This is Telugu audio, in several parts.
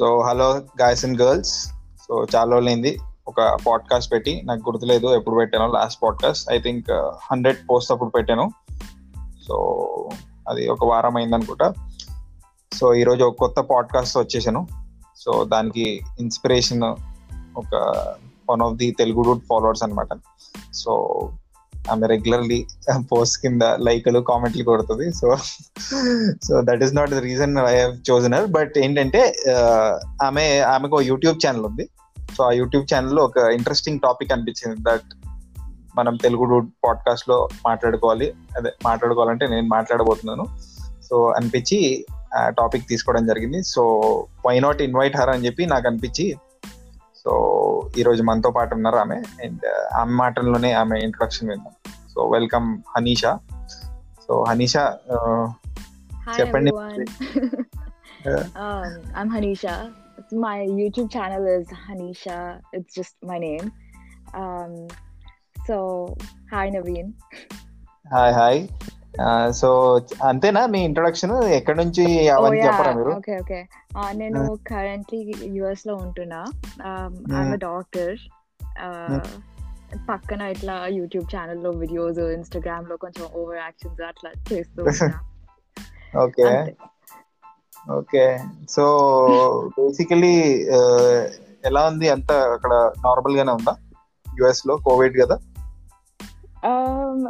So hello guys and girls so చాలా రోజులైంది. ఒక పాడ్కాస్ట్ పెట్టి నాకు గుర్తులేదు ఎప్పుడు పెట్టాను last podcast I think hundred post అప్పుడు పెట్టాను. సో అది ఒక వారం అయింది అనుకుంటా సో ఈరోజు ఒక కొత్త పాడ్కాస్ట్ వచ్చేసాను. సో దానికి ఇన్స్పిరేషన్ ఒక one of the Telugu root followers అనమాట సో ఆమె రెగ్యులర్లీ పోస్ట్ కింద లైక్లు కామెంట్లు కొడుతుంది. So so that is not the reason I have chosen her but ఏంటంటే ఆమె ఆమెకు యూట్యూబ్ ఛానల్ ఉంది. సో ఆ యూట్యూబ్ ఛానల్లో ఒక ఇంట్రెస్టింగ్ టాపిక్ అనిపించింది. దట్ మనం తెలుగు పాడ్కాస్ట్లో మాట్లాడుకోవాలి. అదే మాట్లాడుకోవాలంటే నేను మాట్లాడబోతున్నాను. సో అనిపించి ఆ టాపిక్ తీసుకోవడం జరిగింది. So why not invite her అని చెప్పి నాకు అనిపించి సో ఈరోజు మనతో పాటు ఉన్నారు ఆమె. అండ్ ఆమె మాటల్లోనే ఆమె ఇంట్రొడక్షన్ విన్నాం. So welcome Hanisha so Hanisha చెప్పండి. um, Hanisha. My YouTube channel is Hanisha. It's just my name. Um, so hi Naveen. Hi hi so అంతేనా మీ ఇంట్రొడక్షన్ ఎక్కడి నుంచి అవన్నీ చెప్పరా మీరు okay, okay. Uh, నేను currently US లో ఉంటున్నా. Um, I'm a doctor. Uh, పక్కన ఇట్లా యూట్యూబ్ ఛానల్లో వీడియోస్ ఇన్స్టాగ్రామ్లో కొంచెం ఓవర్ యాక్షన్స్ అట్లా చేస్తూ. ఓకే. ఓకే. సో బేసికలీ ఎలా ఉంది? అంత అక్కడ నార్మల్ గానే ఉందా? యుఎస్లో కోవిడ్ కదా? Um,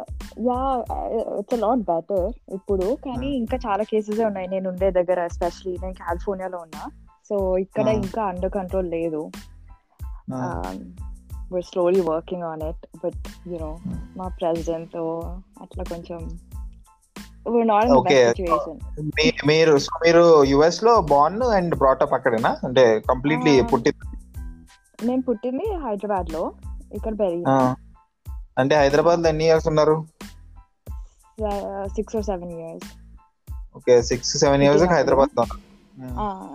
yeah, it's lot better ఇప్పుడు. కానీ ఇంకా చాలా కేసెస్ ఉన్నాయి. నేను ఉండే దగ్గర ఎస్పెషలీ నేను కాలిఫోర్నియాలో ఉన్నా. సో ఇక్కడ Hmm. ఇంకా అండర్ కంట్రోల్ లేదు. We're slowly working on it but you know Hmm. మా ప్రెసిడెంట్ అట్లా కొంచెం we're not in the Okay. best situation మీ- మీరు so మీరు యుఎస్లో బార్న్ అండ్ బ్రాటప్ అక్కడేనా అంటే కంప్లీట్లీ Ah. పుట్టి నేను పుట్టింది హైదరాబాద్లో ఇక్కడ ఆ. పెరిగింది అంటే హైదరాబాద్లో ఎన్ని ఇయర్స్ ఉన్నారు six or seven years okay six seven years. హైదరాబాద్లో.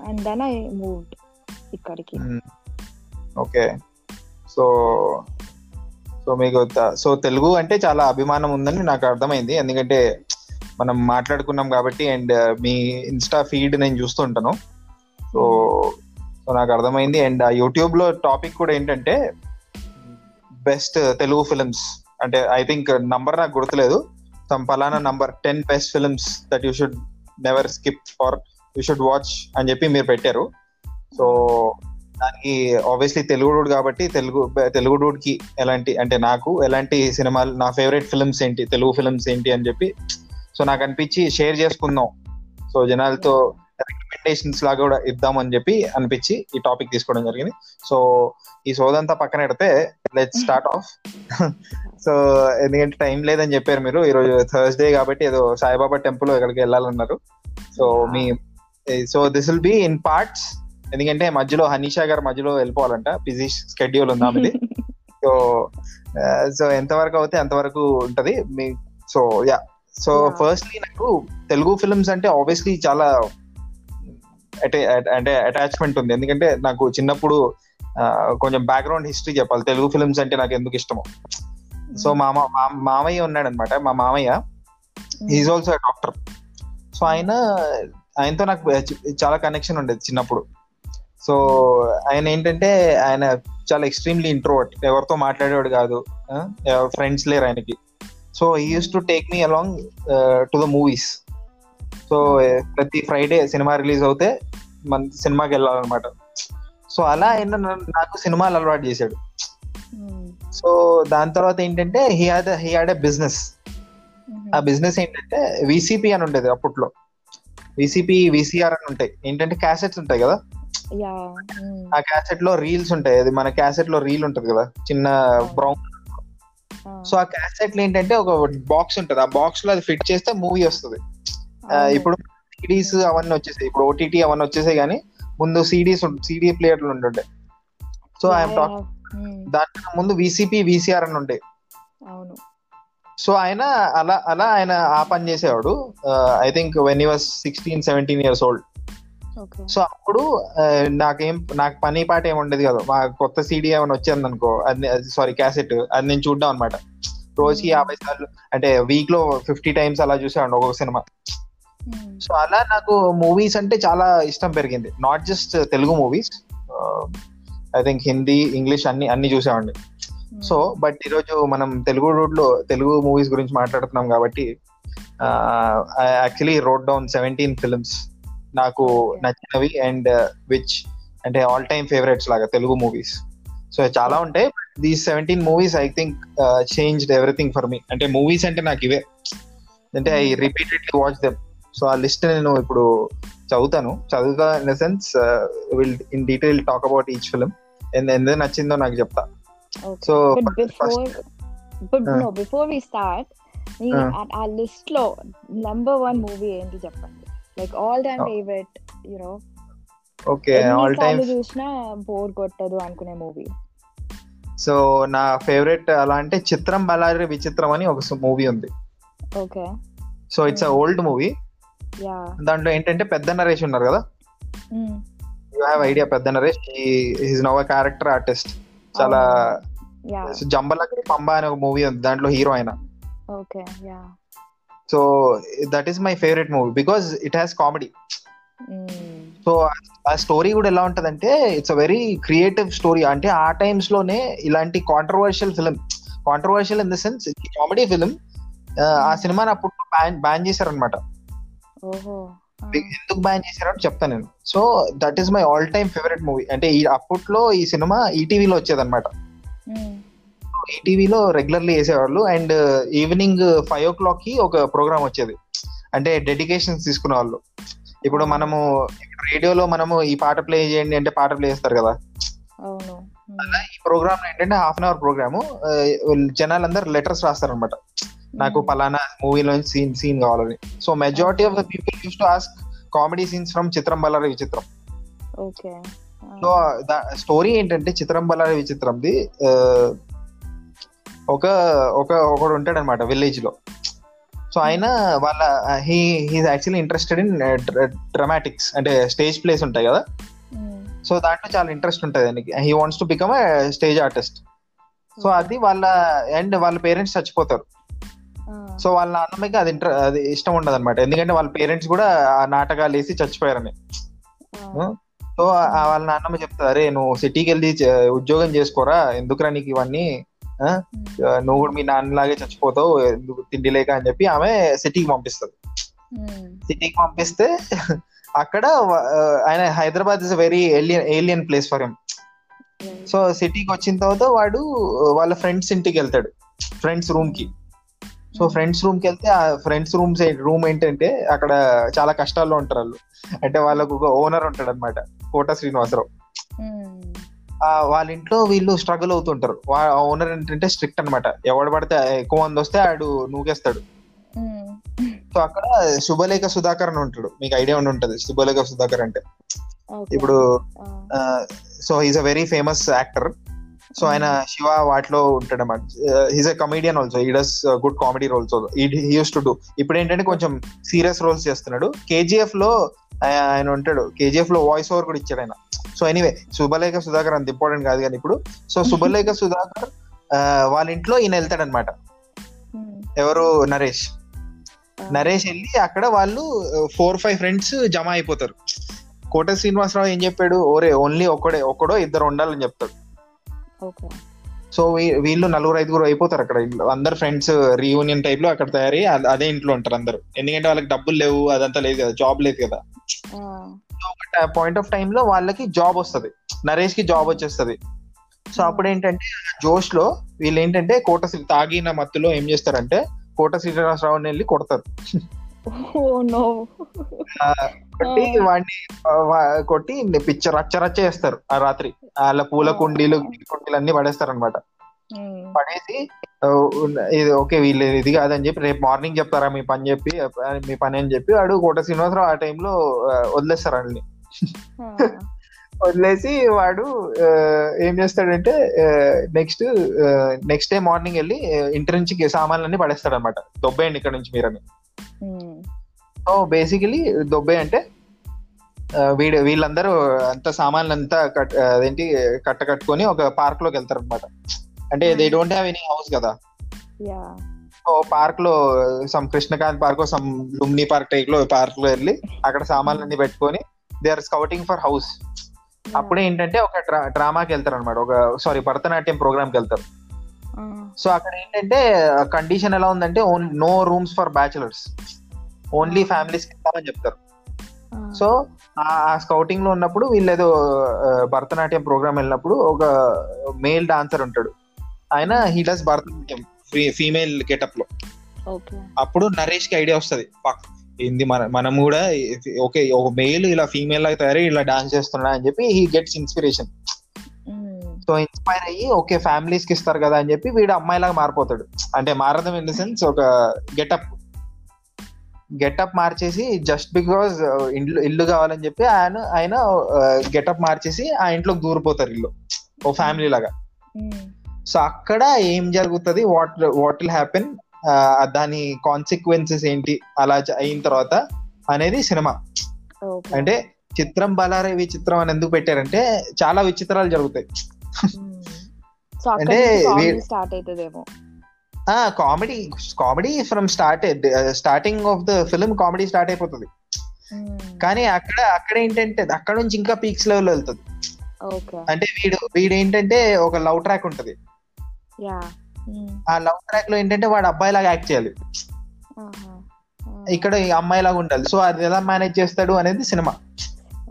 అండ్ దెన్ ఐ మూవ్డ్ ఇక్కడికి ఓకే సో సో మీకు సో తెలుగు అంటే చాలా అభిమానం ఉందని నాకు అర్థమైంది. ఎందుకంటే మనం మాట్లాడుకున్నాం కాబట్టి అండ్ uh, మీ ఇన్స్టా ఫీడ్ నేను చూస్తుంటాను సో సో నాకు అర్థమైంది. అండ్ ఆ యూట్యూబ్లో టాపిక్ కూడా ఏంటంటే బెస్ట్ తెలుగు ఫిలిమ్స్. అంటే ఐ థింక్ నంబర్ నాకు గుర్తులేదు. సమ్ పలానా number ten best films that you should never skip for you should watch అని చెప్పి మీరు పెట్టారు. సో దానికి ఆబ్వియస్లీ తెలుగు డూడ్ కాబట్టి తెలుగు తెలుగు డూడ్కి ఎలాంటి అంటే నాకు ఎలాంటి సినిమాలు నా ఫేవరెట్ ఫిల్మ్స్ ఏంటి తెలుగు ఫిల్మ్స్ ఏంటి అని చెప్పి సో నాకు అనిపించి షేర్ చేసుకుందాం. సో జనాలతో రికమెండేషన్స్ లాగా కూడా ఇద్దాం అని చెప్పి అనిపించి ఈ టాపిక్ తీసుకోవడం జరిగింది. సో ఈ సోదంతా పక్కన పెడితే లెట్ స్టార్ట్ ఆఫ్ సో ఎందుకంటే టైం లేదని చెప్పారు మీరు ఈరోజు థర్స్డే కాబట్టి ఏదో సాయిబాబా టెంపుల్ ఎక్కడికి వెళ్ళాలన్నారు. So me so this will be in parts ఎందుకంటే మధ్యలో హనీషా గారు మధ్యలో వెళ్ళిపోవాలంట. బిజీ స్కెడ్యూల్ ఉంది ఆమెది. సో సో ఎంతవరకు అవుతే అంతవరకు ఉంటది. మీ సో యా సో. ఫస్ట్లీ నాకు తెలుగు ఫిల్మ్స్ అంటే ఆబ్వియస్లీ చాలా అటే- అంటే అటాచ్మెంట్ ఉంది. ఎందుకంటే నాకు చిన్నప్పుడు కొంచెం బ్యాక్గ్రౌండ్ హిస్టరీ చెప్పాలి. తెలుగు ఫిల్మ్స్ అంటే నాకు ఎందుకు ఇష్టమో. సో మామ మా- మామయ్య ఉన్నాడు అనమాట మా మామయ్య. ఈజ్ ఆల్సో డాక్టర్ సో ఆయన ఆయనతో నాకు చాలా కనెక్షన్ ఉండేది చిన్నప్పుడు. సో ఆయన ఏంటంటే ఆయన చాలా ఎక్స్ట్రీమ్లీ ఇంట్రోవర్ట్ ఎవరితో మాట్లాడేవాడు కాదు. ఫ్రెండ్స్ లేరు ఆయనకి. So he used to take me along to the movies so ప్రతి ఫ్రైడే సినిమా రిలీజ్ అవుతే మన సినిమాకి వెళ్ళాలన్నమాట. సో అలా ఆయన నాకు సినిమాలు అలవాటు చేశాడు. సో దాని తర్వాత ఏంటంటే he had he had a business ఆ బిజినెస్ ఏంటంటే విసిపి అని ఉండేది అప్పట్లో. విసిపి విసిఆర్ అని ఉంటాయి. ఏంటంటే క్యాసెట్స్ ఉంటాయి కదా? ఆ క్యాసెట్లో రీల్స్ ఉంటాయి. అది మన క్యాసెట్లో రీల్ ఉంటది కదా. చిన్న బ్రౌన్ సో ఆ క్యాసెట్లో ఏంటంటే ఒక బాక్స్ ఉంటది. ఆ బాక్స్లో అది ఫిట్ చేస్తే మూవీ వస్తుంది. ఇప్పుడు సిడీస్ అవన్నీ వచ్చేసాయి. ఇప్పుడు ఓటీటీ అవన్నీ వచ్చేసాయి కానీ ముందు సిడీస్ సిడీ ప్లేయర్లు ఉంటుండే సో ఐఎమ్ టాక్ దాని ముందు విసిపి విసిఆర్ అని ఉండే. అవును. సో ఆయన అలా అలా ఆయన ఆ పని చేసేవాడు. I think when he was sixteen seventeen years old so అప్పుడు నాకేం నాకు పని పాట ఏమి ఉండేది కదా. మా కొత్త సీడీ ఏమైనా వచ్చింది అనుకో అది సారీ క్యాసెట్ అది నేను చూడడం అనమాట రోజుకి. యాభై సార్లు అంటే వీక్లో ఫిఫ్టీ టైమ్స్ అలా చూసేవాడు ఒక్కొక్క సినిమా. సో అలా నాకు మూవీస్ అంటే చాలా ఇష్టం పెరిగింది. Not just Telugu movies I think Hindi English అన్ని అన్ని చూసామండి సో బట్ ఈరోజు మనం తెలుగు రోడ్లో తెలుగు మూవీస్ గురించి మాట్లాడుతున్నాం కాబట్టి actually wrote down seventeen films నాకు నచ్చినవి అండ్ విచ్ అంటే ఆల్ టైమ్ ఫేవరెట్స్ లాగా తెలుగు మూవీస్ సో చాలా ఉంటాయి these seventeen movies I think changed everything for me అంటే మూవీస్ అంటే నాకు ఇవే. అంటే I repeatedly watch them so ఆ లిస్ట్ నేను ఇప్పుడు చదువుతాను. చదువుతా in the sense will in detail talk about each film ఎందుకు నచ్చిందో నాకు చెప్తా. సో బిఫోర్ వి స్టార్ట్ ఆ లిస్ట్లో నంబర్ వన్ మూవీ ఏంటి చెప్పండి? Like all time favourite you know okay all time చూసినా బోర్ కొట్టదు అనుకునే మూవీ సో నా ఫేవరెట్ అలా అంటే చిత్రం బలారి విచిత్రం అని ఒక మూవీ ఉంది. Okay so it's a old movie దాంట్లో ఏంటంటే పెద్ద నరేష్ ఉన్నారు కదా? యూ హ్యావ్ ఐడియా పెద్ద Naresh. Is now character artist చాలా జంబలకి పంబ అనే ఒక మూవీ ఉంది. దాంట్లో హీరో ఆయన okay yeah so that is my favourite movie because it has comedy so ఆ స్టోరీ కూడా ఎలా ఉంటదంటే it's a very creative story అంటే ఆ టైమ్స్లోనే ఇలాంటి controversial film controversial in the sense comedy film ఆ సినిమాని అప్పుడు బ్యాన్ బ్యాన్ చేశారనమాట ఎందుకు బ్యాన్ చేశారని చెప్తాను నేను. So that is my all time favourite movie అంటే ఈ అప్పట్లో ఈ సినిమా ఈటీవీలో వచ్చేదన్నమాట. ఈటీవీలో రెగ్యులర్లీ వేసేవాళ్ళు. అండ్ ఈవినింగ్ ఫైవ్ ఓ క్లాక్కి ఒక ప్రోగ్రామ్ వచ్చేది. అంటే డెడికేషన్స్ తీసుకునే వాళ్ళు ఇప్పుడు మనము రేడియోలో మనము ఈ పాట ప్లే చేయండి అంటే పాట ప్లే చేస్తారు కదా. అలా ఈ ప్రోగ్రామ్ ఏంటంటే హాఫ్ అన్ అవర్ ప్రోగ్రామ్ జనాలందరూ లెటర్స్ రాస్తారనమాట నాకు పలానా మూవీలో సీన్ సీన్ కావాలని. So majority of the people used to ask comedy scenes from Chitram Bhalare Vichitram okay so story ఏంటంటే చిత్రం బల్లారి విచిత్రంది ఒక ఒక ఒకడు ఉంటాడు అనమాట విలేజ్లో. సో ఆయన వాళ్ళ he he's actually interested in dramatics అంటే స్టేజ్ ప్లేస్ ఉంటాయి కదా. సో దాంట్లో చాలా ఇంట్రెస్ట్ ఉంటుంది ఆయనకి. He wants to become stage artist so అది వాళ్ళ అండ్ వాళ్ళ పేరెంట్స్ చచ్చిపోతారు. సో వాళ్ళ నాన్నమ్మకి అది ఇంట్రె అది ఇష్టం ఉండదు అనమాట ఎందుకంటే వాళ్ళ పేరెంట్స్ కూడా ఆ నాటకాలు వేసి చచ్చిపోయారని. సో వాళ్ళ నాన్నమ్మ చెప్తారు అరే నువ్వు సిటీకి వెళ్ళి ఉద్యోగం చేసుకోరా ఎందుకురా నీకు ఇవన్నీ? నువ్వు కూడా మీ నాన్నలాగే చచ్చిపోతావు తిండి లేక అని చెప్పి ఆమె సిటీకి పంపిస్తుంది. సిటీకి పంపిస్తే అక్కడ ఆయన Hyderabad is very alien alien place for him so సిటీకి వచ్చిన తర్వాత వాడు వాళ్ళ ఫ్రెండ్స్ ఇంటికి వెళ్తాడు ఫ్రెండ్స్ రూమ్కి. సో ఫ్రెండ్స్ రూమ్కి వెళ్తే ఆ ఫ్రెండ్స్ రూమ్స్ రూమ్ ఏంటంటే అక్కడ చాలా కష్టాల్లో ఉంటారు వాళ్ళు. అంటే వాళ్ళకు ఒక ఓనర్ ఉంటాడు అనమాట కోట శ్రీనివాసరావు. వాళ్ళ ఇంట్లో వీళ్ళు స్ట్రగుల్ అవుతుంటారు. ఓనర్ ఏంటంటే స్ట్రిక్ట్ అనమాట ఎవడు పడితే ఎక్కువ మంది వస్తే ఆడు నూకేస్తాడు. సో అక్కడ శుభలేఖ సుధాకర్ అని ఉంటాడు. మీకు ఐడియా ఉండి ఉంటది. శుభలేఖ సుధాకర్ అంటే. ఇప్పుడు so is a very famous actor so ఆయన శివ వాటిలో ఉంటాడు అనమాట he's a comedian also he does good comedy roles used to do ఇప్పుడు ఏంటంటే కొంచెం సీరియస్ రోల్స్ చేస్తున్నాడు. కేజీఎఫ్లో ఆయన ఉంటాడు. కేజీఎఫ్లో వాయిస్ ఓవర్ కూడా ఇచ్చాడు ఆయన. సో ఎనీవే శుభలేఖ సుధాకర్ అంత ఇంపార్టెంట్ కాదు కానీ ఇప్పుడు. సో శుభలేఖ సుధాకర్ వాళ్ళ ఇంట్లో ఈయన వెళ్తాడు అనమాట ఎవరు? నరేష్. నరేష్ వెళ్ళి అక్కడ వాళ్ళు ఫోర్ ఫైవ్ ఫ్రెండ్స్ జమ అయిపోతారు. కోట శ్రీనివాసరావు ఏం చెప్పాడు? ఓరే ఓన్లీ ఒక్కడే ఒక్కడో ఇద్దరు ఉండాలని చెప్తాడు. సో వీళ్ళు నలుగురు ఐదుగురు అయిపోతారు అక్కడ. అందరు ఫ్రెండ్స్ రీయూనియన్ టైప్లో అక్కడ తయారీ అదే ఇంట్లో ఉంటారు అందరు. ఎందుకంటే వాళ్ళకి డబ్బులు లేవు అదంతా లేదు కదా జాబ్ లేదు కదా. ఒక పాయింట్ ఆఫ్ టైం లో వాళ్ళకి జాబ్ వస్తుంది. నరేష్కి జాబ్ వచ్చేస్తుంది. సో అప్పుడు ఏంటంటే జోష్లో వీళ్ళు ఏంటంటే కోట తాగిన మత్తులో ఏం చేస్తారంటే కోట శ్రీనివాసరావుని వెళ్ళి కొడతారు. కొట్టి వాడిని కొట్టి పిచ్చ రచ్చ రచ్చ చేస్తారు. ఆ రాత్రి. వాళ్ళ పూల కుండీలు కుండీలు అన్ని పడేస్తారు అనమాట పడేసి ఇది ఓకే వీళ్ళు ఇది కాదని చెప్పి రేపు మార్నింగ్ చెప్తారా మీ పని చెప్పి మీ పని అని చెప్పి వాడు కోట శ్రీనివాసరావు ఆ టైంలో వదిలేస్తారు వాళ్ళని. వదిలేసి వాడు ఏం చేస్తాడంటే నెక్స్ట్ నెక్స్ట్ డే మార్నింగ్ వెళ్ళి ఇంటి నుంచి సామాన్లన్నీ పడేస్తాడు అనమాట దొబ్బేయండి ఇక్కడ నుంచి మీరని. సో బేసికలీ దొబ్బే అంటే వీడు వీళ్ళందరూ అంత సామాన్లు అంతా కట్ అదేంటి కట్ట కట్టుకొని ఒక పార్క్లోకి వెళ్తారు అనమాట అంటే they don't have any house కదా. పార్క్లో some Krishnakanth park some Lumbini park టైప్లో పార్క్లో వెళ్ళి అక్కడ సామాన్లన్నీ పెట్టుకొని they are scouting for house అప్పుడే ఏంటంటే ఒక డ్రామాకి వెళ్తారు అనమాట ఒక సారీ భరతనాట్యం ప్రోగ్రామ్కి వెళ్తారు. సో అక్కడ ఏంటంటే కండిషన్ ఎలా ఉందంటే only no rooms for bachelors only families ఇస్తామని చెప్తారు. సో ఆ స్కౌటింగ్లో ఉన్నప్పుడు వీళ్ళు ఏదో భరతనాట్యం ప్రోగ్రామ్ వెళ్ళినప్పుడు ఒక మేల్ డాన్సర్ ఉంటాడు. ఆయన హీ డస్ భరతనాట్యం ఫీమేల్ గెటప్లో. అప్పుడు నరేష్కి ఐడియా వస్తుంది ఏంది మన మనం కూడా ఓకే ఒక మేల్ ఇలా ఫీమేల్ లాగా తయారై ఇలా డాన్స్ చేస్తున్నా అని చెప్పి he gets inspiration so inspire అయ్యి ఓకే ఫ్యామిలీస్కి ఇస్తారు కదా అని చెప్పి వీడు అమ్మాయిలాగా మారిపోతాడు. అంటే మారడం ఇన్ ద సెన్స్ ఒక గెటప్ గెటప్ మార్చేసి జస్ట్ బికాస్ ఇల్లు ఇల్లు కావాలని చెప్పి ఆయన ఆయన గెటప్ మార్చేసి ఆ ఇంట్లోకి దూరిపోతారు ఇల్లు. ఓ ఫ్యామిలీ లాగా. సో అక్కడ ఏం జరుగుతుంది? What what will happen? దాని కాన్సిక్వెన్సెస్ ఏంటి? అలా అయిన తర్వాత అనేది సినిమా. అంటే చిత్రం బలారే విచిత్రం అని ఎందుకు పెట్టారంటే చాలా విచిత్రాలు జరుగుతాయి. అంటే స్టార్ట్ అవుతుందేమో ఆ comedy comedy from start starting of the film comedy start అయిపోతుంది. కానీ అక్కడ అక్కడ ఏంటంటే అక్కడ నుంచి ఇంకా పీక్స్ లెవెల్ వెళ్తుంది. అంటే వీడు వీడు ఏంటంటే ఒక లవ్ ట్రాక్ ఉంటది. ఆ లవ్ ట్రాక్లో ఏంటంటే వాడు అబ్బాయి లాగా యాక్ట్ చేయాలి. ఇక్కడ ఈ అమ్మాయి లాగా ఉండాలి. సో అది ఎలా మేనేజ్ చేస్తాడు అనేది cinema.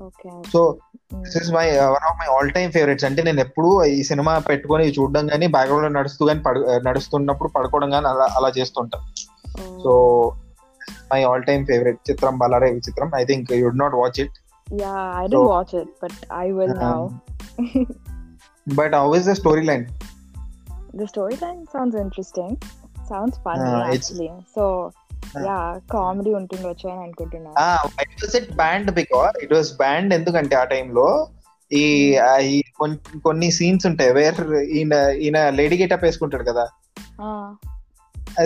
Okay. So this is my one of my all time favourites అంటే నేను ఎప్పుడు ఈ సినిమా పెట్టుకొని చూడడం కానీ బ్యాక్గ్రౌండ్లో నడుస్తూ కానీ పడు నడుస్తున్నప్పుడు పడుకోవడం కానీ అలా అలా చేస్తుంటా. So my all time favourite Chitram Balare Vichitram. I think you'd not watch it yeah I don't watch it but I will now but how is the story line the storyline sounds interesting. Sounds funny Uh, actually. So Uh. yeah comedy ఉంటుండొచ్చు అని అనుకుంటున్నా. It was it banned because it was banned ఎందుకంటే ఆ టైంలో ఈ కొన్ని సీన్స్ ఉంటాయి వేర్ ఈయన ఈయన లేడీ గెటప్ వేసుకుంటాడు కదా.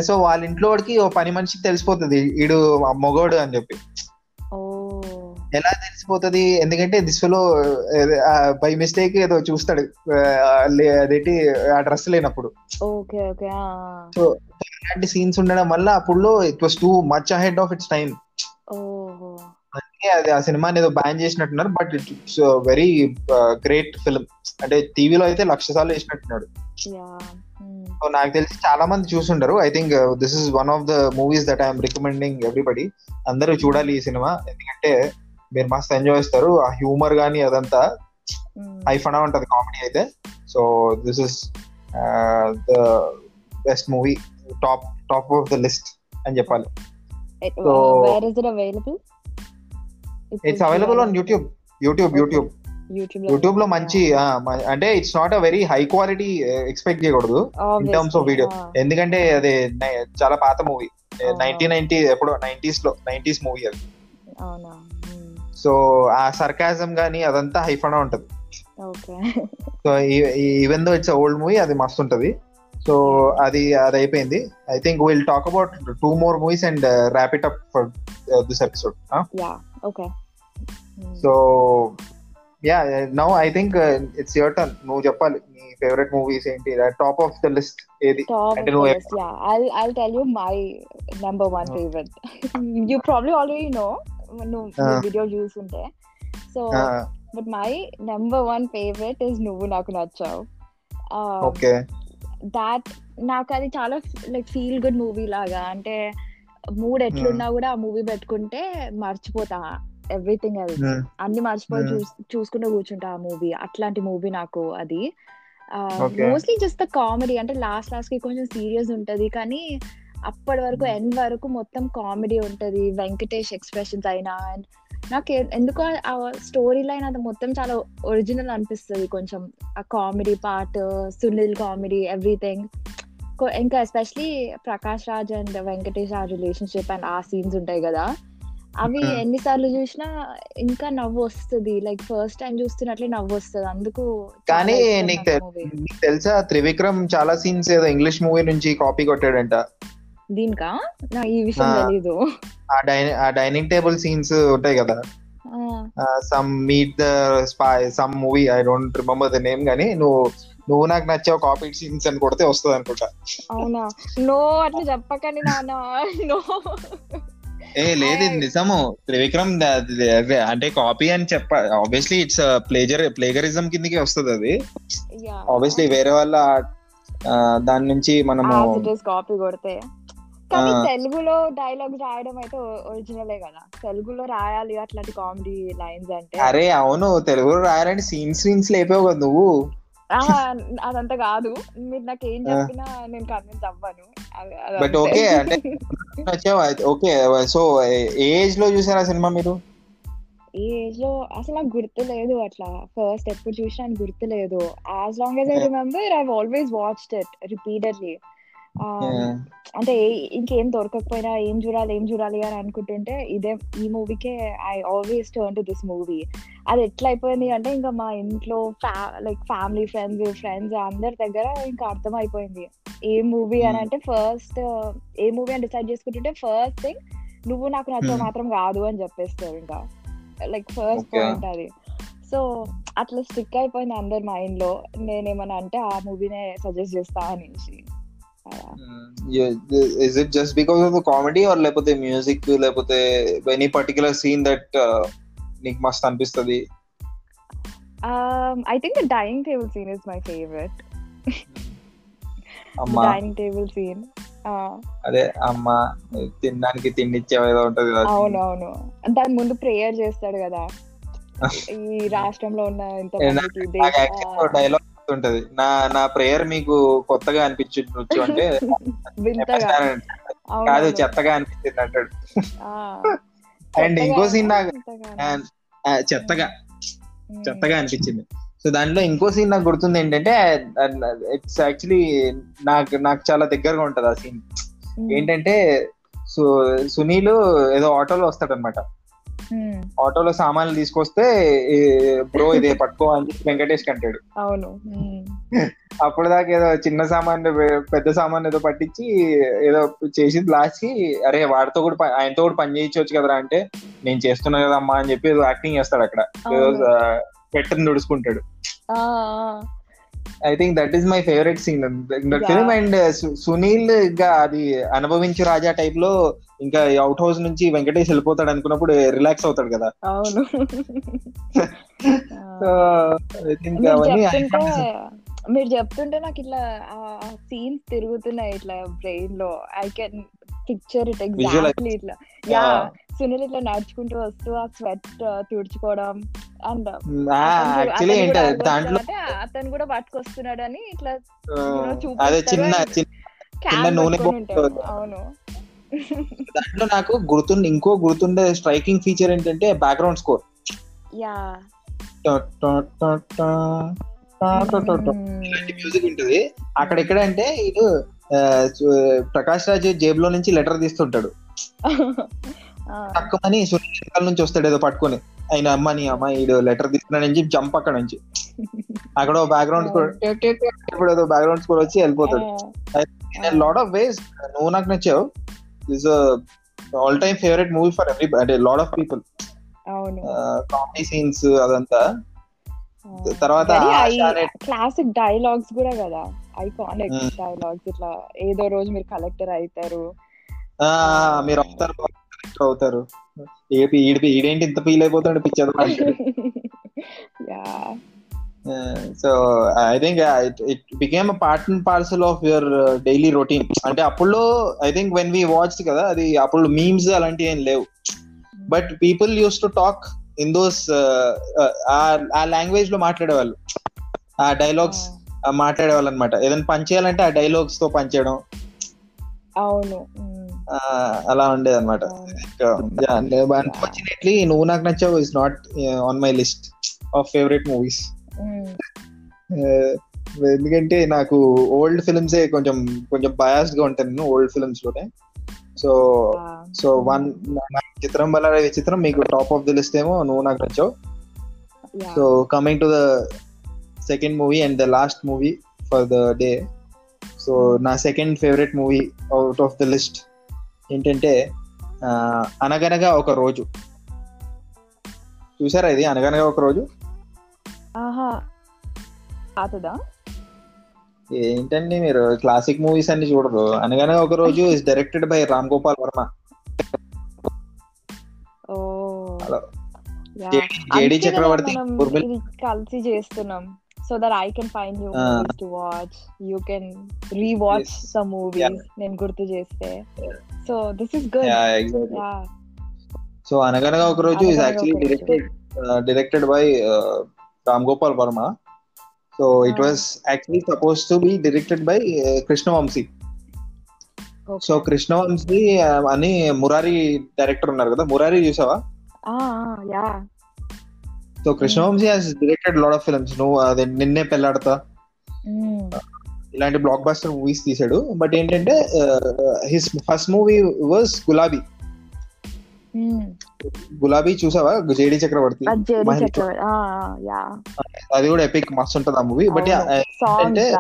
సో వాళ్ళ ఇంట్లో వాడికి ఓ పని మనిషికి తెలిసిపోతుంది ఈడు మొగోడు అని చెప్పి. ఎలా తెలిసిపోతుంది? ఎందుకంటే దిశలో బై మిస్టేక్ ఏదో చూస్తాడు. అదేంటి ఆ డ్రెస్ లేనప్పుడు. సో అలాంటి సీన్స్ ఉండడం వల్ల అప్పుడు it was too much ahead of its time అందుకే అది ఆ సినిమాని ఏదో బ్యాన్ చేసినట్టున్నారు. But it's very great film అంటే టీవీలో అయితే లక్ష సార్లు వేసినట్టున్నాడు. నాకు తెలిసి చాలా మంది చూసుండరు. I think this is one of the movies that I'm recommending everybody అందరూ చూడాలి ఈ సినిమా. ఎందుకంటే మీరు మస్తు ఎంజాయ్ చేస్తారు. ఆ హ్యూమర్ గానీ అదంతా. హై ఫనా ఉంటది కామెడీ అయితే. So this is the best movie top top of the list అని చెప్పాలి. It's available on YouTube YouTube. YouTube యూట్యూబ్లో మంచి అంటే it's not a very high quality expect చేయకూడదు. ఇన్ టర్మ్స్ ఆఫ్ వీడియో ఎందుకంటే అది చాలా పాత మూవీ. నైన్టీన్ నైన్టీ ఎప్పుడో నైన్టీస్లో నైన్టీస్ మూవీ అది. సో ఆ సర్కాజం గానీ అదంతా హైఫనా ఉంటది. So even though it's old movie అది మస్తు ఉంటది. సో అది అది అయిపోయింది. I think will talk about two more movies and wrap it up for this episode yeah so yeah now I think it's your turn నువ్వు చెప్పాలి నీ ఫేవరెట్ మూవీస్ ఏంటి? టాప్ ఆఫ్ ద లిస్ట్ ఏది? అంటే నువ్వు the list, yeah. I'll I'll tell you my number one Oh. favorite. you Ah. video చూసుంటే so but my number one favourite is Nuvvu Naaku Nachav. That నాకు అది చాలా లైక్ ఫీల్ గుడ్ మూవీ లాగా. అంటే మూడ్ ఎట్లున్నా కూడా ఆ మూవీ పెట్టుకుంటే మర్చిపోతా ఎవ్రీథింగ్ ఎల్స్ అన్ని మర్చిపోయి Hmm. చూస్ చూసుకుంటూ కూర్చుంటా ఆ మూవీ అట్లాంటి మూవీ నాకు అది. మోస్ట్లీ జస్ట్ కామెడీ అంటే లాస్ట్ లాస్ట్కి కొంచెం సీరియస్ ఉంటది. కానీ అప్పటి వరకు Hmm. ఎండ్ వరకు మొత్తం కామెడీ ఉంటది. వెంకటేష్ ఎక్స్ప్రెషన్స్ అయినా and నాకు ఎందుకో ఆ స్టోరీ లైన్ అది మొత్తం చాలా ఒరిజినల్ అనిపిస్తుంది. కొంచెం ఆ comedy part Sunil comedy everything ఇంకా especially Prakash Raj and Venkatesh Raj relationship and ఆ సీన్స్ ఉంటాయి కదా. అవి Hmm. ఎన్నిసార్లు చూసినా ఇంకా నవ్వు వస్తుంది. లైక్ ఫస్ట్ టైం చూస్తున్నట్లే నవ్వు వస్తుంది. అందుకు కానీ నీకు తెలుసా త్రివిక్రమ్ చాలా సీన్స్ ఏదో ఇంగ్లీష్ మూవీ నుంచి కాపీ కొట్టాడంట. దీనికా? నా ఈ విషయం. తెలీదు. ఆ డైనింగ్ ఆ డైనింగ్ టేబుల్ సీన్స్ ఉంటాయి కదా. Some meet the spy some movie I don't remember the name కానీ నువ్వు నువ్వు నాకు నచ్చావు కాపీ సీన్స్ అని కొడితే వస్తుంది అనుకుంటా. అవునా? నో అట్లా చెప్పకండి నాన్న. నో. ఏ లేదు ఇది నిజము. త్రివిక్రమ్ అంటే కాపీ అని చెప్ప ఆబ్వియస్లీ ఇట్స్ ప్లేజర్ ప్లేగరిజం కిందకి వస్తుంది అది. ఆబ్వియస్లీ వేరే వాళ్ళ దాని నుంచి మనము కాపీ కొడితే. కానీ. తెలుగులో డైలాగ్స్ రాయడం అయితే ఒరిజినలే కదా తెలుగులో రాయాలి అట్లాంటి కామెడీ లైన్స్ అంటే అరే అవును తెలుగులో రాయాలంటే సీన్స్ సీన్స్ లేపావు కదా నువ్వు అదంతా కాదు మీరు నాకు ఏం. చెప్పినా నేను కన్విన్స్ అవ్వను అంతే. okay, అంటే ఓకే సో ఏజ్లో చూసారా సినిమా మీరు ఈ ఏజ్లో అసలు నాకు గుర్తు లేదు అట్లా ఫస్ట్ ఎప్పుడు చూసినా గుర్తు లేదు as long as I. Remember I always watched it repeatedly. అంటే ఏ- ఇంకేం దొరకకపోయినా ఏం చూడాలి ఏం చూడాలి అని అనుకుంటుంటే ఇదే ఈ మూవీకే I always turn to this movie అది ఎట్లా అయిపోయింది అంటే ఇంకా మా ఇంట్లో ఫ్యా లైక్ ఫ్యామిలీ ఫ్రెండ్స్ ఫ్రెండ్స్ అందరి దగ్గర ఇంకా అర్థం అయిపోయింది ఏ మూవీ అని. అంటే ఫస్ట్ ఏ మూవీ అని డిసైడ్ చేసుకుంటుంటే ఫస్ట్ థింగ్ నువ్వు నాకు Hmm. మాత్రం కాదు అని చెప్పేస్తారు ఇంకా లైక్ ఫస్ట్. పాయింట్ అది సో అట్లా స్టిక్ అయిపోయింది అందరి మైండ్లో నేనేమన్నా అంటే ఆ మూవీనే సజెస్ట్ చేస్తా అనేసి. Is it just because of the comedy or లేకపోతే మ్యూజిక్ లేకపోతే ఎనీ పర్టికులర్ సీన్ దట్ నీకు మస్త్ అనిపిస్తుంది? Um, I think the dining table scene is my favorite. The అమ్మా dining table scene. Uh, అదే అమ్మా తినడానికి తిండి ఏదో ఉంటది అవునవును. దాని ముందు ప్రేయర్ చేస్తాడు కదా. ఈ రాష్ట్రంలో ఉన్న దే- డైలాగ్ ఉంటది నా నా ప్రేయర్ మీకు కొత్తగా అనిపించవచ్చు అంటే వింతగా. కాదు. చెత్తగా అనిపించింది అంటాడు. అండ్ ఇంకో సీన్ నాకు చెత్తగా. చెత్తగా అనిపించింది. సో దాంట్లో ఇంకో సీన్ నాకు గుర్తుంది ఏంటంటే ఇట్స్ యాక్చువల్లీ నాకు నాకు చాలా దగ్గరగా ఉంటది ఆ సీన్. ఏంటంటే సు సునీల్ ఏదో ఆటోలో వస్తాడనమాట ఆటోలో సామాన్లు తీసుకొస్తే బ్రో ఇదే పట్టుకో అని చెప్పి వెంకటేష్ అంటాడు అవును. అప్పుడు దాకా ఏదో చిన్న సామాన్ పెద్ద సామాన్ ఏదో పట్టించి ఏదో చేసింది లాస్ట్కి అరే వాడితో కూడా ఆయనతో కూడా పని చేయించవచ్చు కదరా అంటే నేను చేస్తున్నా కదా అమ్మా అని చెప్పి ఏదో యాక్టింగ్ చేస్తాడు అక్కడ. ఏదో. పెట్టని దుడుచుకుంటాడు I think that is my favourite scene that. Film and Sunil ఇంకా అది అనుభవించు రాజా టైప్లో ఇంకా అవుట్ హౌస్ నుంచి వెంకటేష్ వెళ్ళిపోతాడు అనుకున్నప్పుడు రిలాక్స్ అవుతాడు కదా. అవును. సో ఐ థింక్ మీరు అవన్నీ చెప్తుంటే మీరు చెప్తుంటే నాకు ఇట్లా సీన్స్ తిరుగుతున్నాయి ఇట్లా బ్రెయిన్లో. I can picture it exactly ఇట్లా. యా సునీల్ ఇట్లా నడుచుకుంటూ వస్తూ ఆ స్వెట్ తుడుచుకోవడం అండ్ యాక్చువల్లీ దాంట్లో అతను కూడా పట్టుకొస్తున్నాడు అని ఇట్లా అదే చిన్న చిన్న నూనె అవును. దాంట్లో నాకు గుర్తుండే ఇంకో గుర్తుండే స్ట్రైకింగ్ ఫీచర్ ఏంటంటే బ్యాక్గ్రౌండ్ స్కోర్ యా. మ్యూజిక్ ఉంటుంది. అక్కడ ఎక్కడ అంటే సు- ప్రకాష్ రాజ్ జేబులో నుంచి లెటర్ తీస్తుంటాడు. తక్కువని సునీల్ వెనకాల నుంచి వస్తాడు ఏదో పట్టుకొని. ఆయన అమ్మ నీ అమ్మ ఈడు లెటర్ తీసుకున్నాడని చెప్పి జంప్ అక్కడ నుంచి. అక్కడ బ్యాక్గ్రౌండ్ స్కోర్ ఇప్పుడు ఏదో బ్యాక్గ్రౌండ్ స్కోర్ వచ్చి వెళ్ళిపోతాడు. Lot of ways Nuvvu Naaku Nachav. This all time favourite movie for every అంటే lot of people comedy scenes అదంతా. తర్వాత క్లాసిక్ డైలాగ్స్ కూడా కదా. ఐకానిక్. డైలాగ్స్ ఇట్లా ఏదో రోజు మీరు కలెక్టర్ అవుతారు. ఆ, మీరు అవుతారు correct అవుతారు ఈడిపి ఈడేంటి ఇంత ఫీల్ అయిపోతాడు? Picture yeah so I think it became part and parcel of your daily routine అంటే అప్పుడు I think when we watch కదా అది అప్పుడు మీమ్స్ అలాంటివి ఏం లేవు. But people use to talk in those ఆ లాంగ్వేజ్లో మాట్లాడేవాళ్ళు. ఆ డైలాగ్స్ మాట్లాడేవాళ్ళు అనమాట ఏదైనా పనిచేయాలంటే ఆ డైలాగ్స్తో పనిచేయడం అవును. అలా ఉండేది అనమాట unfortunately Nuvvu Naaku Nachav is not on my list of favourite movies. ఎందుకంటే నాకు ఓల్డ్ ఫిల్మ్స్ కొంచెం కొంచెం బయాస్డ్గా ఉంటాను నేను old ఫిల్మ్స్లోనే so Ah. So one Chitram Bala Chitram మీకు టాప్ ఆఫ్ ది లిస్ట్ ఏమో Nuvvu Naaku Nachav. So coming to the second movie and the last movie for the day so నా second favourite movie out of the list ఏంటంటే అనగనగా ఒక రోజు. చూసారా ఇది? అనగనగా ఒక రోజు? ఏంటండి మీరు? క్లాసిక్ మూవీస్ అన్ని చూడరు. Anaganaga Oka Roju is directed by Ram Gopal Varma JD Chakravarthy కలిసి చేస్తున్నాం. So that I can find Ah. Movies to watch you can rewatch. Some movies నేను గుర్తు చేస్తే so this is good. Yeah so Anaganaga Oka Roju is actually. Directed directed by Ram Gopal Varma so it Ah. Was actually suppose to be directed by Krishna Vamsi so Krishna Vamsi అని మురారి డైరెక్టర్ ఉన్నారు కదా మురారి చూసావా yeah so Krishna Vamsi has directed lot of films నువ్వు అదే నిన్నే పెళ్ళాడతా ఇలాంటి బ్లాక్ బస్టర్ మూవీస్ తీసాడు బట్ ఏంటంటే his first movie was Gulabi Gulabi చూసావా? జేడి చక్రవర్తి అది కూడా ఎపిక్ మస్తు ఉంటది ఆ మూవీ బట్ అంటే-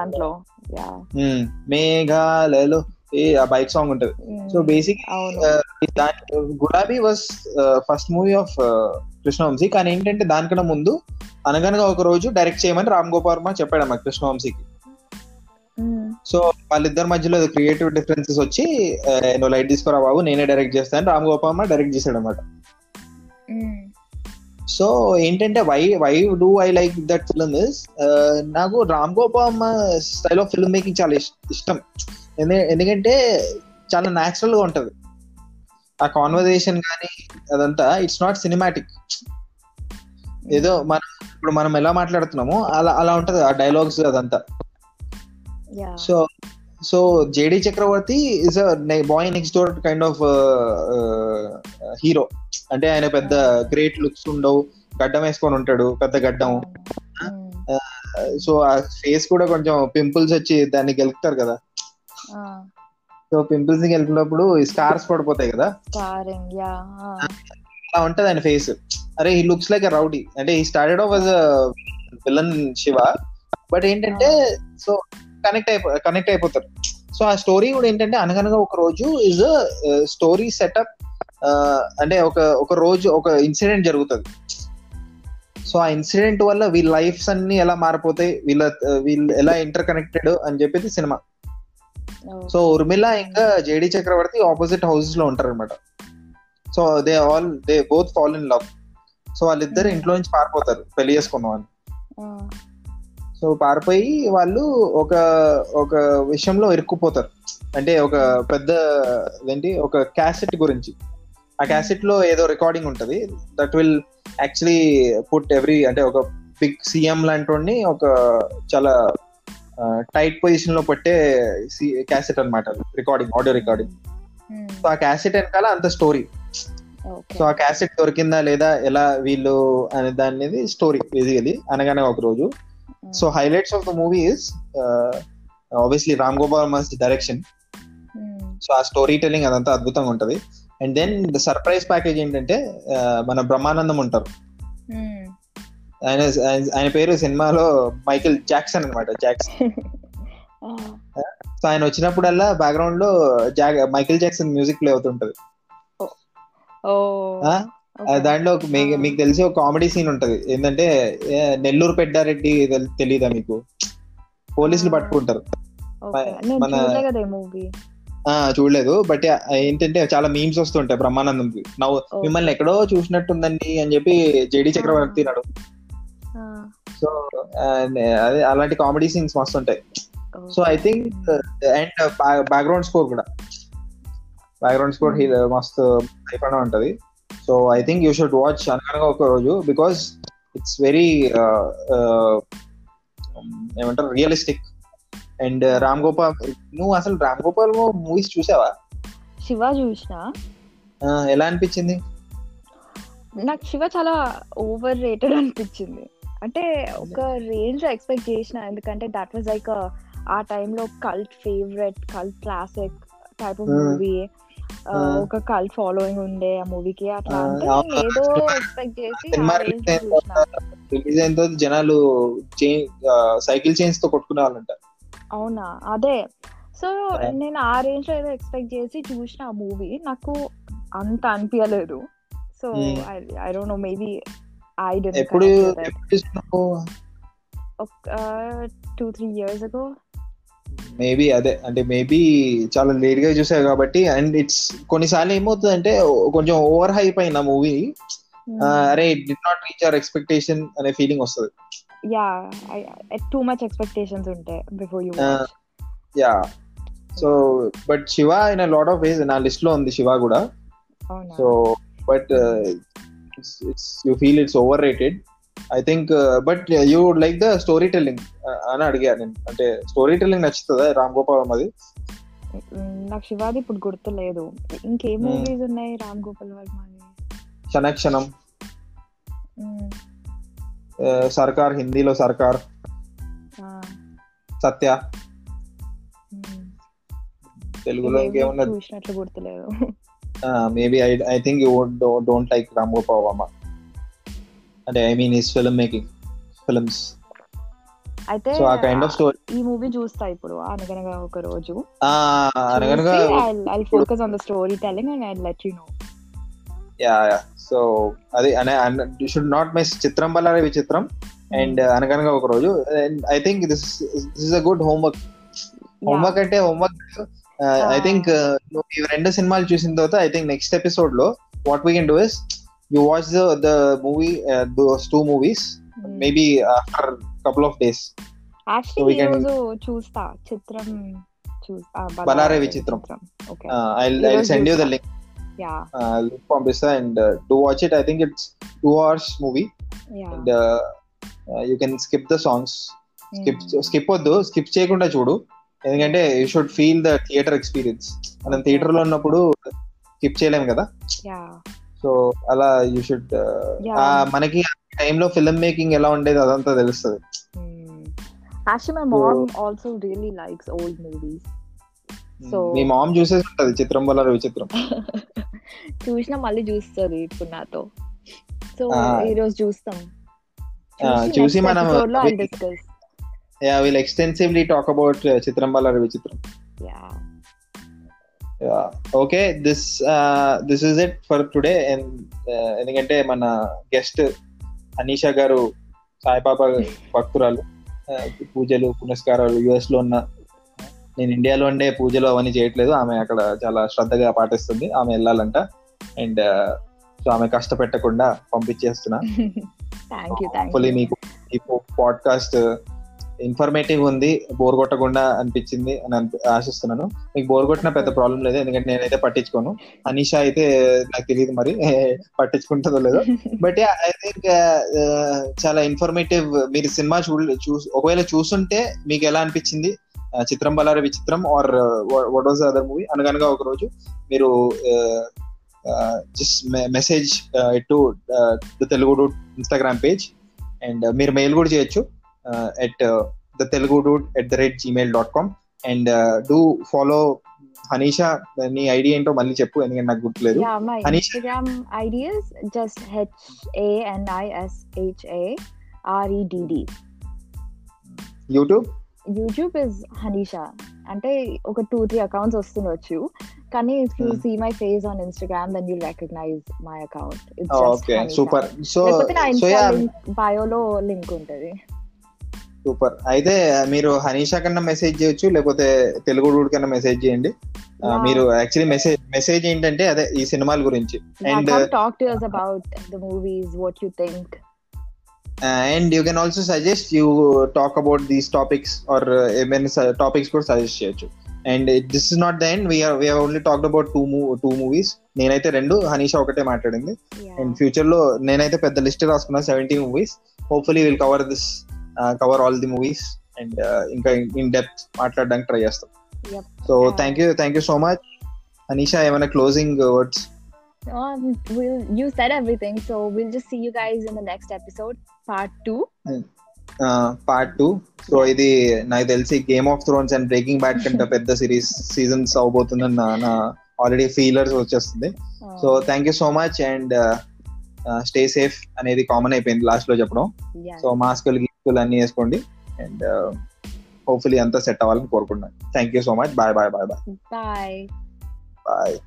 మేఘాలలో ఏ ఆ బైక్ సాంగ్ ఉంటది. So basic Gulabi was first movie of Krishna Vamsi. కానీ ఏంటంటే దానికన్నా ముందు అనగనగా ఒక రోజు డైరెక్ట్ చేయమని రామ్ గోపాల్ వర్మ చెప్పాడు అమ్మ కృష్ణవంశీకి. సో వాళ్ళిద్దరి మధ్యలో క్రియేటివ్ డిఫరెన్సెస్ వచ్చి నువ్వు లైట్ తీసుకురా బాబు నేనే డైరెక్ట్ చేస్తాను రామ్ గోపాల్ డైరెక్ట్ చేశాడు అనమాట. సో ఏంటంటే why why do I like that film is నాకు Ram Gopal style of film making చాలా ఇష్- ఇష్టం. ఎందు- ఎందుకంటే చాలా న్యాచురల్గా ఉంటది. ఆ కాన్వర్జేషన్ కానీ అదంతా ఇట్స్ నాట్ సినిమాటిక్ ఏదో మనం ఇప్పుడు మనం ఎలా మాట్లాడుతున్నామో అలా అలా ఉంటది ఆ డైలాగ్స్ అదంతా. So so JD Chakravarthy is boy next door kind of hero అంటే ఆయన పెద్ద గ్రేట్ లుక్స్ ఉండవు గడ్డం వేసుకొని ఉంటాడు పెద్ద గడ్డం. సో ఆ ఫేస్ కూడా కొంచెం పింపుల్స్ వచ్చి దాన్ని గెలుపుతారు కదా Ah. సో పింపుల్స్ని గెలిపినప్పుడు స్కార్స్ పడిపోతాయి కదా. అలా ఉంటది ఆయన ఫేస్ అరే ఈ లుక్స్ లైక్ రౌడీ అంటే ఈ started off villain Shiva. But ఏంటంటే సో కనెక్ట్ అయిపో కనెక్ట్ అయిపోతారు. సో ఆ స్టోరీ కూడా ఏంటంటే Anaganaga Oka Roju is story setup అంటే ఒక ఒక రోజు ఒక ఇన్సిడెంట్ జరుగుతుంది. సో ఆ ఇన్సిడెంట్ వల్ల వీళ్ళ లైఫ్స్ అన్ని ఎలా మారిపోతాయి వీళ్ళ వీళ్ళు ఎలా ఇంటర్ కనెక్టెడ్ అని చెప్పేది సినిమా. సో ఉర్మిళ ఇంకా జేడి చక్రవర్తి ఆపోజిట్ హౌసెస్లో ఉంటారు అనమాట so they all they both fall in love so వాళ్ళిద్దరు ఇంట్లో నుంచి పారిపోతారు పెళ్ళి చేసుకున్న వాళ్ళు. సో పారిపోయి వాళ్ళు ఒక ఒక విషయంలో ఇరుక్కుపోతారు. అంటే ఒక పెద్ద ఏంటి ఒక క్యాసెట్ గురించి. ఆ క్యాసెట్లో ఏదో రికార్డింగ్ ఉంటది. That will actually put every అంటే ఒక బిగ్ సీఎం లాంటి ఒక చాలా టైట్ పొజిషన్లో పెట్టే క్యాసెట్ అనమాట రికార్డింగ్ ఆడియో రికార్డింగ్. సో ఆ క్యాసెట్ వెనకాల అంత స్టోరీ. సో ఆ క్యాసెట్ దొరికిందా లేదా ఎలా వీళ్ళు అనే దాని story basically Anaganaga Oka Roju Mm. So highlights of the movie is obviously Ram Gopal Mann direction. So ఆ స్టోరీ టెల్లింగ్ అదంతా అద్భుతంగా ఉంటది and then the surprise package ఏంటంటే మన బ్రహ్మానందం ఉంటారు. ఆయన ఆయన- పేరు సినిమాలో మైకిల్ జాక్సన్ అనమాట జాక్సన్. సో ఆయన వచ్చినప్పుడల్లా బ్యాక్గ్రౌండ్లో Jack Michael Jackson music play అవుతుంటది. దాంట్లో. మీకు తెలిసి ఒక కామెడీ సీన్ ఉంటది. ఏంటంటే నెల్లూరు పెద్దారెడ్డి తెల్- తెలీదా మీకు? పోలీసులు. పట్టుకుంటారు. మన- చూడలేదు. బట్ ఏంటంటే చాలా మీమ్స్ వస్తుంటాయి బ్రహ్మానందం నవ్వు. మిమ్మల్ని ఎక్కడో చూసినట్టుందండి అని చెప్పి జేడి చక్రవర్తి నాడు సో అదే అలాంటి కామెడీ సీన్స్ మస్తు ఉంటాయి so I think and background score కూడా. Background score Hmm. మస్తు అయిపోయినా ఉంటది. So I think you should watch Anaganaga Oka Roju because it's very ఏమంటారు రియలిస్టిక్ అండ్ రామ్ గోపాల్ నువ్వు అసలు రామ్ గోపాల్ మూవీస్ చూసావా? శివ చూసిన. ఎలా అనిపించింది? నాకు శివ చాలా ఓవర్ రేటెడ్ అనిపించింది. అంటే ఒక రేంజ్ ఎక్స్పెక్ట్ చేసిన ఎందుకంటే దట్ వాజ్ లైక్ ఆ టైంలో cult favourite cult classic type of Hmm. Movie Hmm. ఒక కల్ట్ ఫాలోయింగ్ ఉండే ఆ మూవీకి అట్లా అంటే. నేను ఏదో ఎక్స్పెక్ట్ చేసి రిలీజ్ అయిన తర్వాత జనాలు సైకిల్ చైన్స్తో కొట్టుకునే వాళ్ళంట అవునా అదే సో. నేను ఆ రేంజ్లో ఏదో ఎక్స్పెక్ట్ చేసి చూసిన ఆ మూవీ నాకు అంత అనిపించలేదు so Hmm. I don't know maybe I didn't ఎప్పుడు ఒక two three years ago maybe అదే అంటే మేబీ చాలా లేట్గా చూసావు కాబట్టి అండ్ ఇట్స్ కొన్నిసార్లు ఏమవుతుంది అంటే కొంచెం ఓవర్ హైప్ అయిన మూవీ అరే it did not reach our expectation అనే ఫీలింగ్ వస్తుంది. యా టూ మచ్ ఎక్స్పెక్టేషన్స్ ఉంటాయి before you yeah so but Shiva in lot of ways నా లిస్ట్లో ఉంది శివ కూడా. So but it's you feel it's overrated I think but you like the storytelling అని అడిగా నేను. అంటే స్టోరీ టెల్లింగ్ నచ్చుతుందా? రామ్ గోపాల్ అది నాకు శివాది ఇప్పుడు గుర్తులేదు. ఇంకే Hmm. మూవీస్ ఉన్నాయి రామ్ గోపాల్ వర్మది క్షణక్షణం. Mm, uh, సర్కార్ హిందీలో సర్కార్. సత్య. Mm. తెలుగులో ఇంకేమున్నది? చూసినట్లు గుర్తులేదు. Maybe I I think you don't like Ram Gopal Varma అంటే I mean his film making films అయితే సో ఆ కైండ్ ఆఫ్ స్టోరీ ఈ మూవీ చూస్తా ఇప్పుడు Anaganaga Oka Roju. Anaganaga I focus on the story telling and I let you know yeah yeah so అది అనే షుడ్ నాట్ మిస్ చిత్రం బల్లారి విచిత్రం. And Anaganaga Oka Roju. I think this this is a good homework homework అంటే హోంవర్క్ ఐ థింక్ ఈ రెండు సినిమాలు చూసిన తర్వాత ఐ థింక్ నెక్స్ట్ ఎపిసోడ్లో what we can do is you watch the the movie those two movies maybe after couple of days చూస్తా. Chitram Balare Vichitram. I I send you the link link పంపిస్తా and to watch it I think it's two hours movie and you can skip the songs skip skip వద్దు. స్కిప్ చేయకుండా చూడు. ఎందుకంటే you should feel the theatre experience మనం థియేటర్లో ఉన్నప్పుడు స్కిప్ చేయలేము కదా? సో అలా యూ షుడ్ Yeah. మనకి టైంలో ఫిల్మ్ మేకింగ్ ఎలా ఉండేది అదంతా తెలుస్తుంది. Actually my mom also really likes old movies So- మీ మామ్ చూసేసి ఉంటది చిత్రం వల్ల విచిత్రం. చూసినా మళ్ళీ చూస్తుంది ఇప్పుడు నాతో. సో. ఈ రోజు చూస్తాం. చూసి మనం- discuss yeah will extensively talk about Chitram వల్ల Vichitram yeah okay this this is it for today ఎందుకంటే మన గెస్ట్ అనీషా గారు సాయిబాబా భక్తురాలు Uh, పూజలు పునస్కారాలు యుఎస్లో ఉన్న నేను ఇండియాలో ఉండే పూజలు అవన్నీ చేయట్లేదు. ఆమె అక్కడ చాలా శ్రద్ధగా పాటిస్తుంది. ఆమె వెళ్ళాలంట. అండ్ సో ఆమె కష్టపెట్టకుండా పంపించేస్తున్నా. మీకు ఈ పాడ్కాస్ట్ ఇన్ఫర్మేటివ్ ఉంది బోర్ కొట్టకుండా అనిపించింది అని ఆశిస్తున్నాను. మీకు బోర్ కొట్టిన పెద్ద ప్రాబ్లం లేదు ఎందుకంటే నేనైతే పట్టించుకోను. అనిష అయితే నాకు తెలియదు మరి పట్టించుకుంటుందో లేదో. బట్ ఐ థింక్ చాలా ఇన్ఫర్మేటివ్ మీరు సినిమా చూ ఒకవేళ చూస్తుంటే మీకు ఎలా అనిపించింది? Chitram Bhalare Vichitram or what was other movie Anaganaga Oka Roju మీరు just message to the Telugu Instagram page and మీరు మెయిల్ కూడా చేయొచ్చు. At the Telugu dude at the rate Gmail dot com and do follow Haneesha నీ ఐడి ఏంటో మళ్ళీ చెప్పు ఎందుకంటే నాకు గుర్తులేదు. Instagram ID is just H A N I S H A R E D D. YouTube YouTube is Haneesha అంటే ఒక టూ త్రీ అకౌంట్స్ వస్తుండొచ్చు. కానీ if you. See my face on Instagram then you recognise my account okay super so నా ఇన్స్టా బయోలో లింక్ ఉంటది. సూపర్ అయితే మీరు హనీషా కన్నా మెసేజ్ చేయొచ్చు లేకపోతే తెలుగు డూడ్ కన్నా మెసేజ్ చేయండి. మీరు యాక్చువల్లీ మెసేజ్ మెసేజ్ ఏంటంటే అదే ఈ సినిమాల గురించి. And talk to us about the movies, what you think. And you can also suggest you talk about these topics or ఏమైనా టాపిక్స్ కూడా సజెస్ట్ చేయొచ్చు. And this is not the end we are only talked about two two movies నేనైతే రెండు హనీషా ఒకటే మాట్లాడింది. అండ్ ఫ్యూచర్లో నేనైతే పెద్ద లిస్ట్ రాసుకున్నా seventy movies hopefully will cover this cover all the movies and ఇంకా ఇన్ డెప్త్ మాట్లాడడానికి ట్రై చేస్తాం. So. Thank you thank you so much Anisha ఏమైనా closing words Um, we'll, you said everything, so we'll just see you guys in the next episode, part two. Part two so ఇది నాకు తెలిసి Game of Thrones and Breaking Bad కంటే పెద్ద సిరీస్ సీజన్స్ అవబోతుందని నా నా ఆల్రెడీ ఫీలర్స్ వచ్చేస్తుంది Uh, so thank you so much and stay safe అనేది కామన్ అయిపోయింది లాస్ట్లో చెప్పడం. సో మాస్కులు అన్ని వేసుకోండి అండ్ హోప్ఫుల్లీ అంతా సెట్ అవ్వాలని కోరుకుంటున్నాను. Thank you so much bye bye bye bye. Bye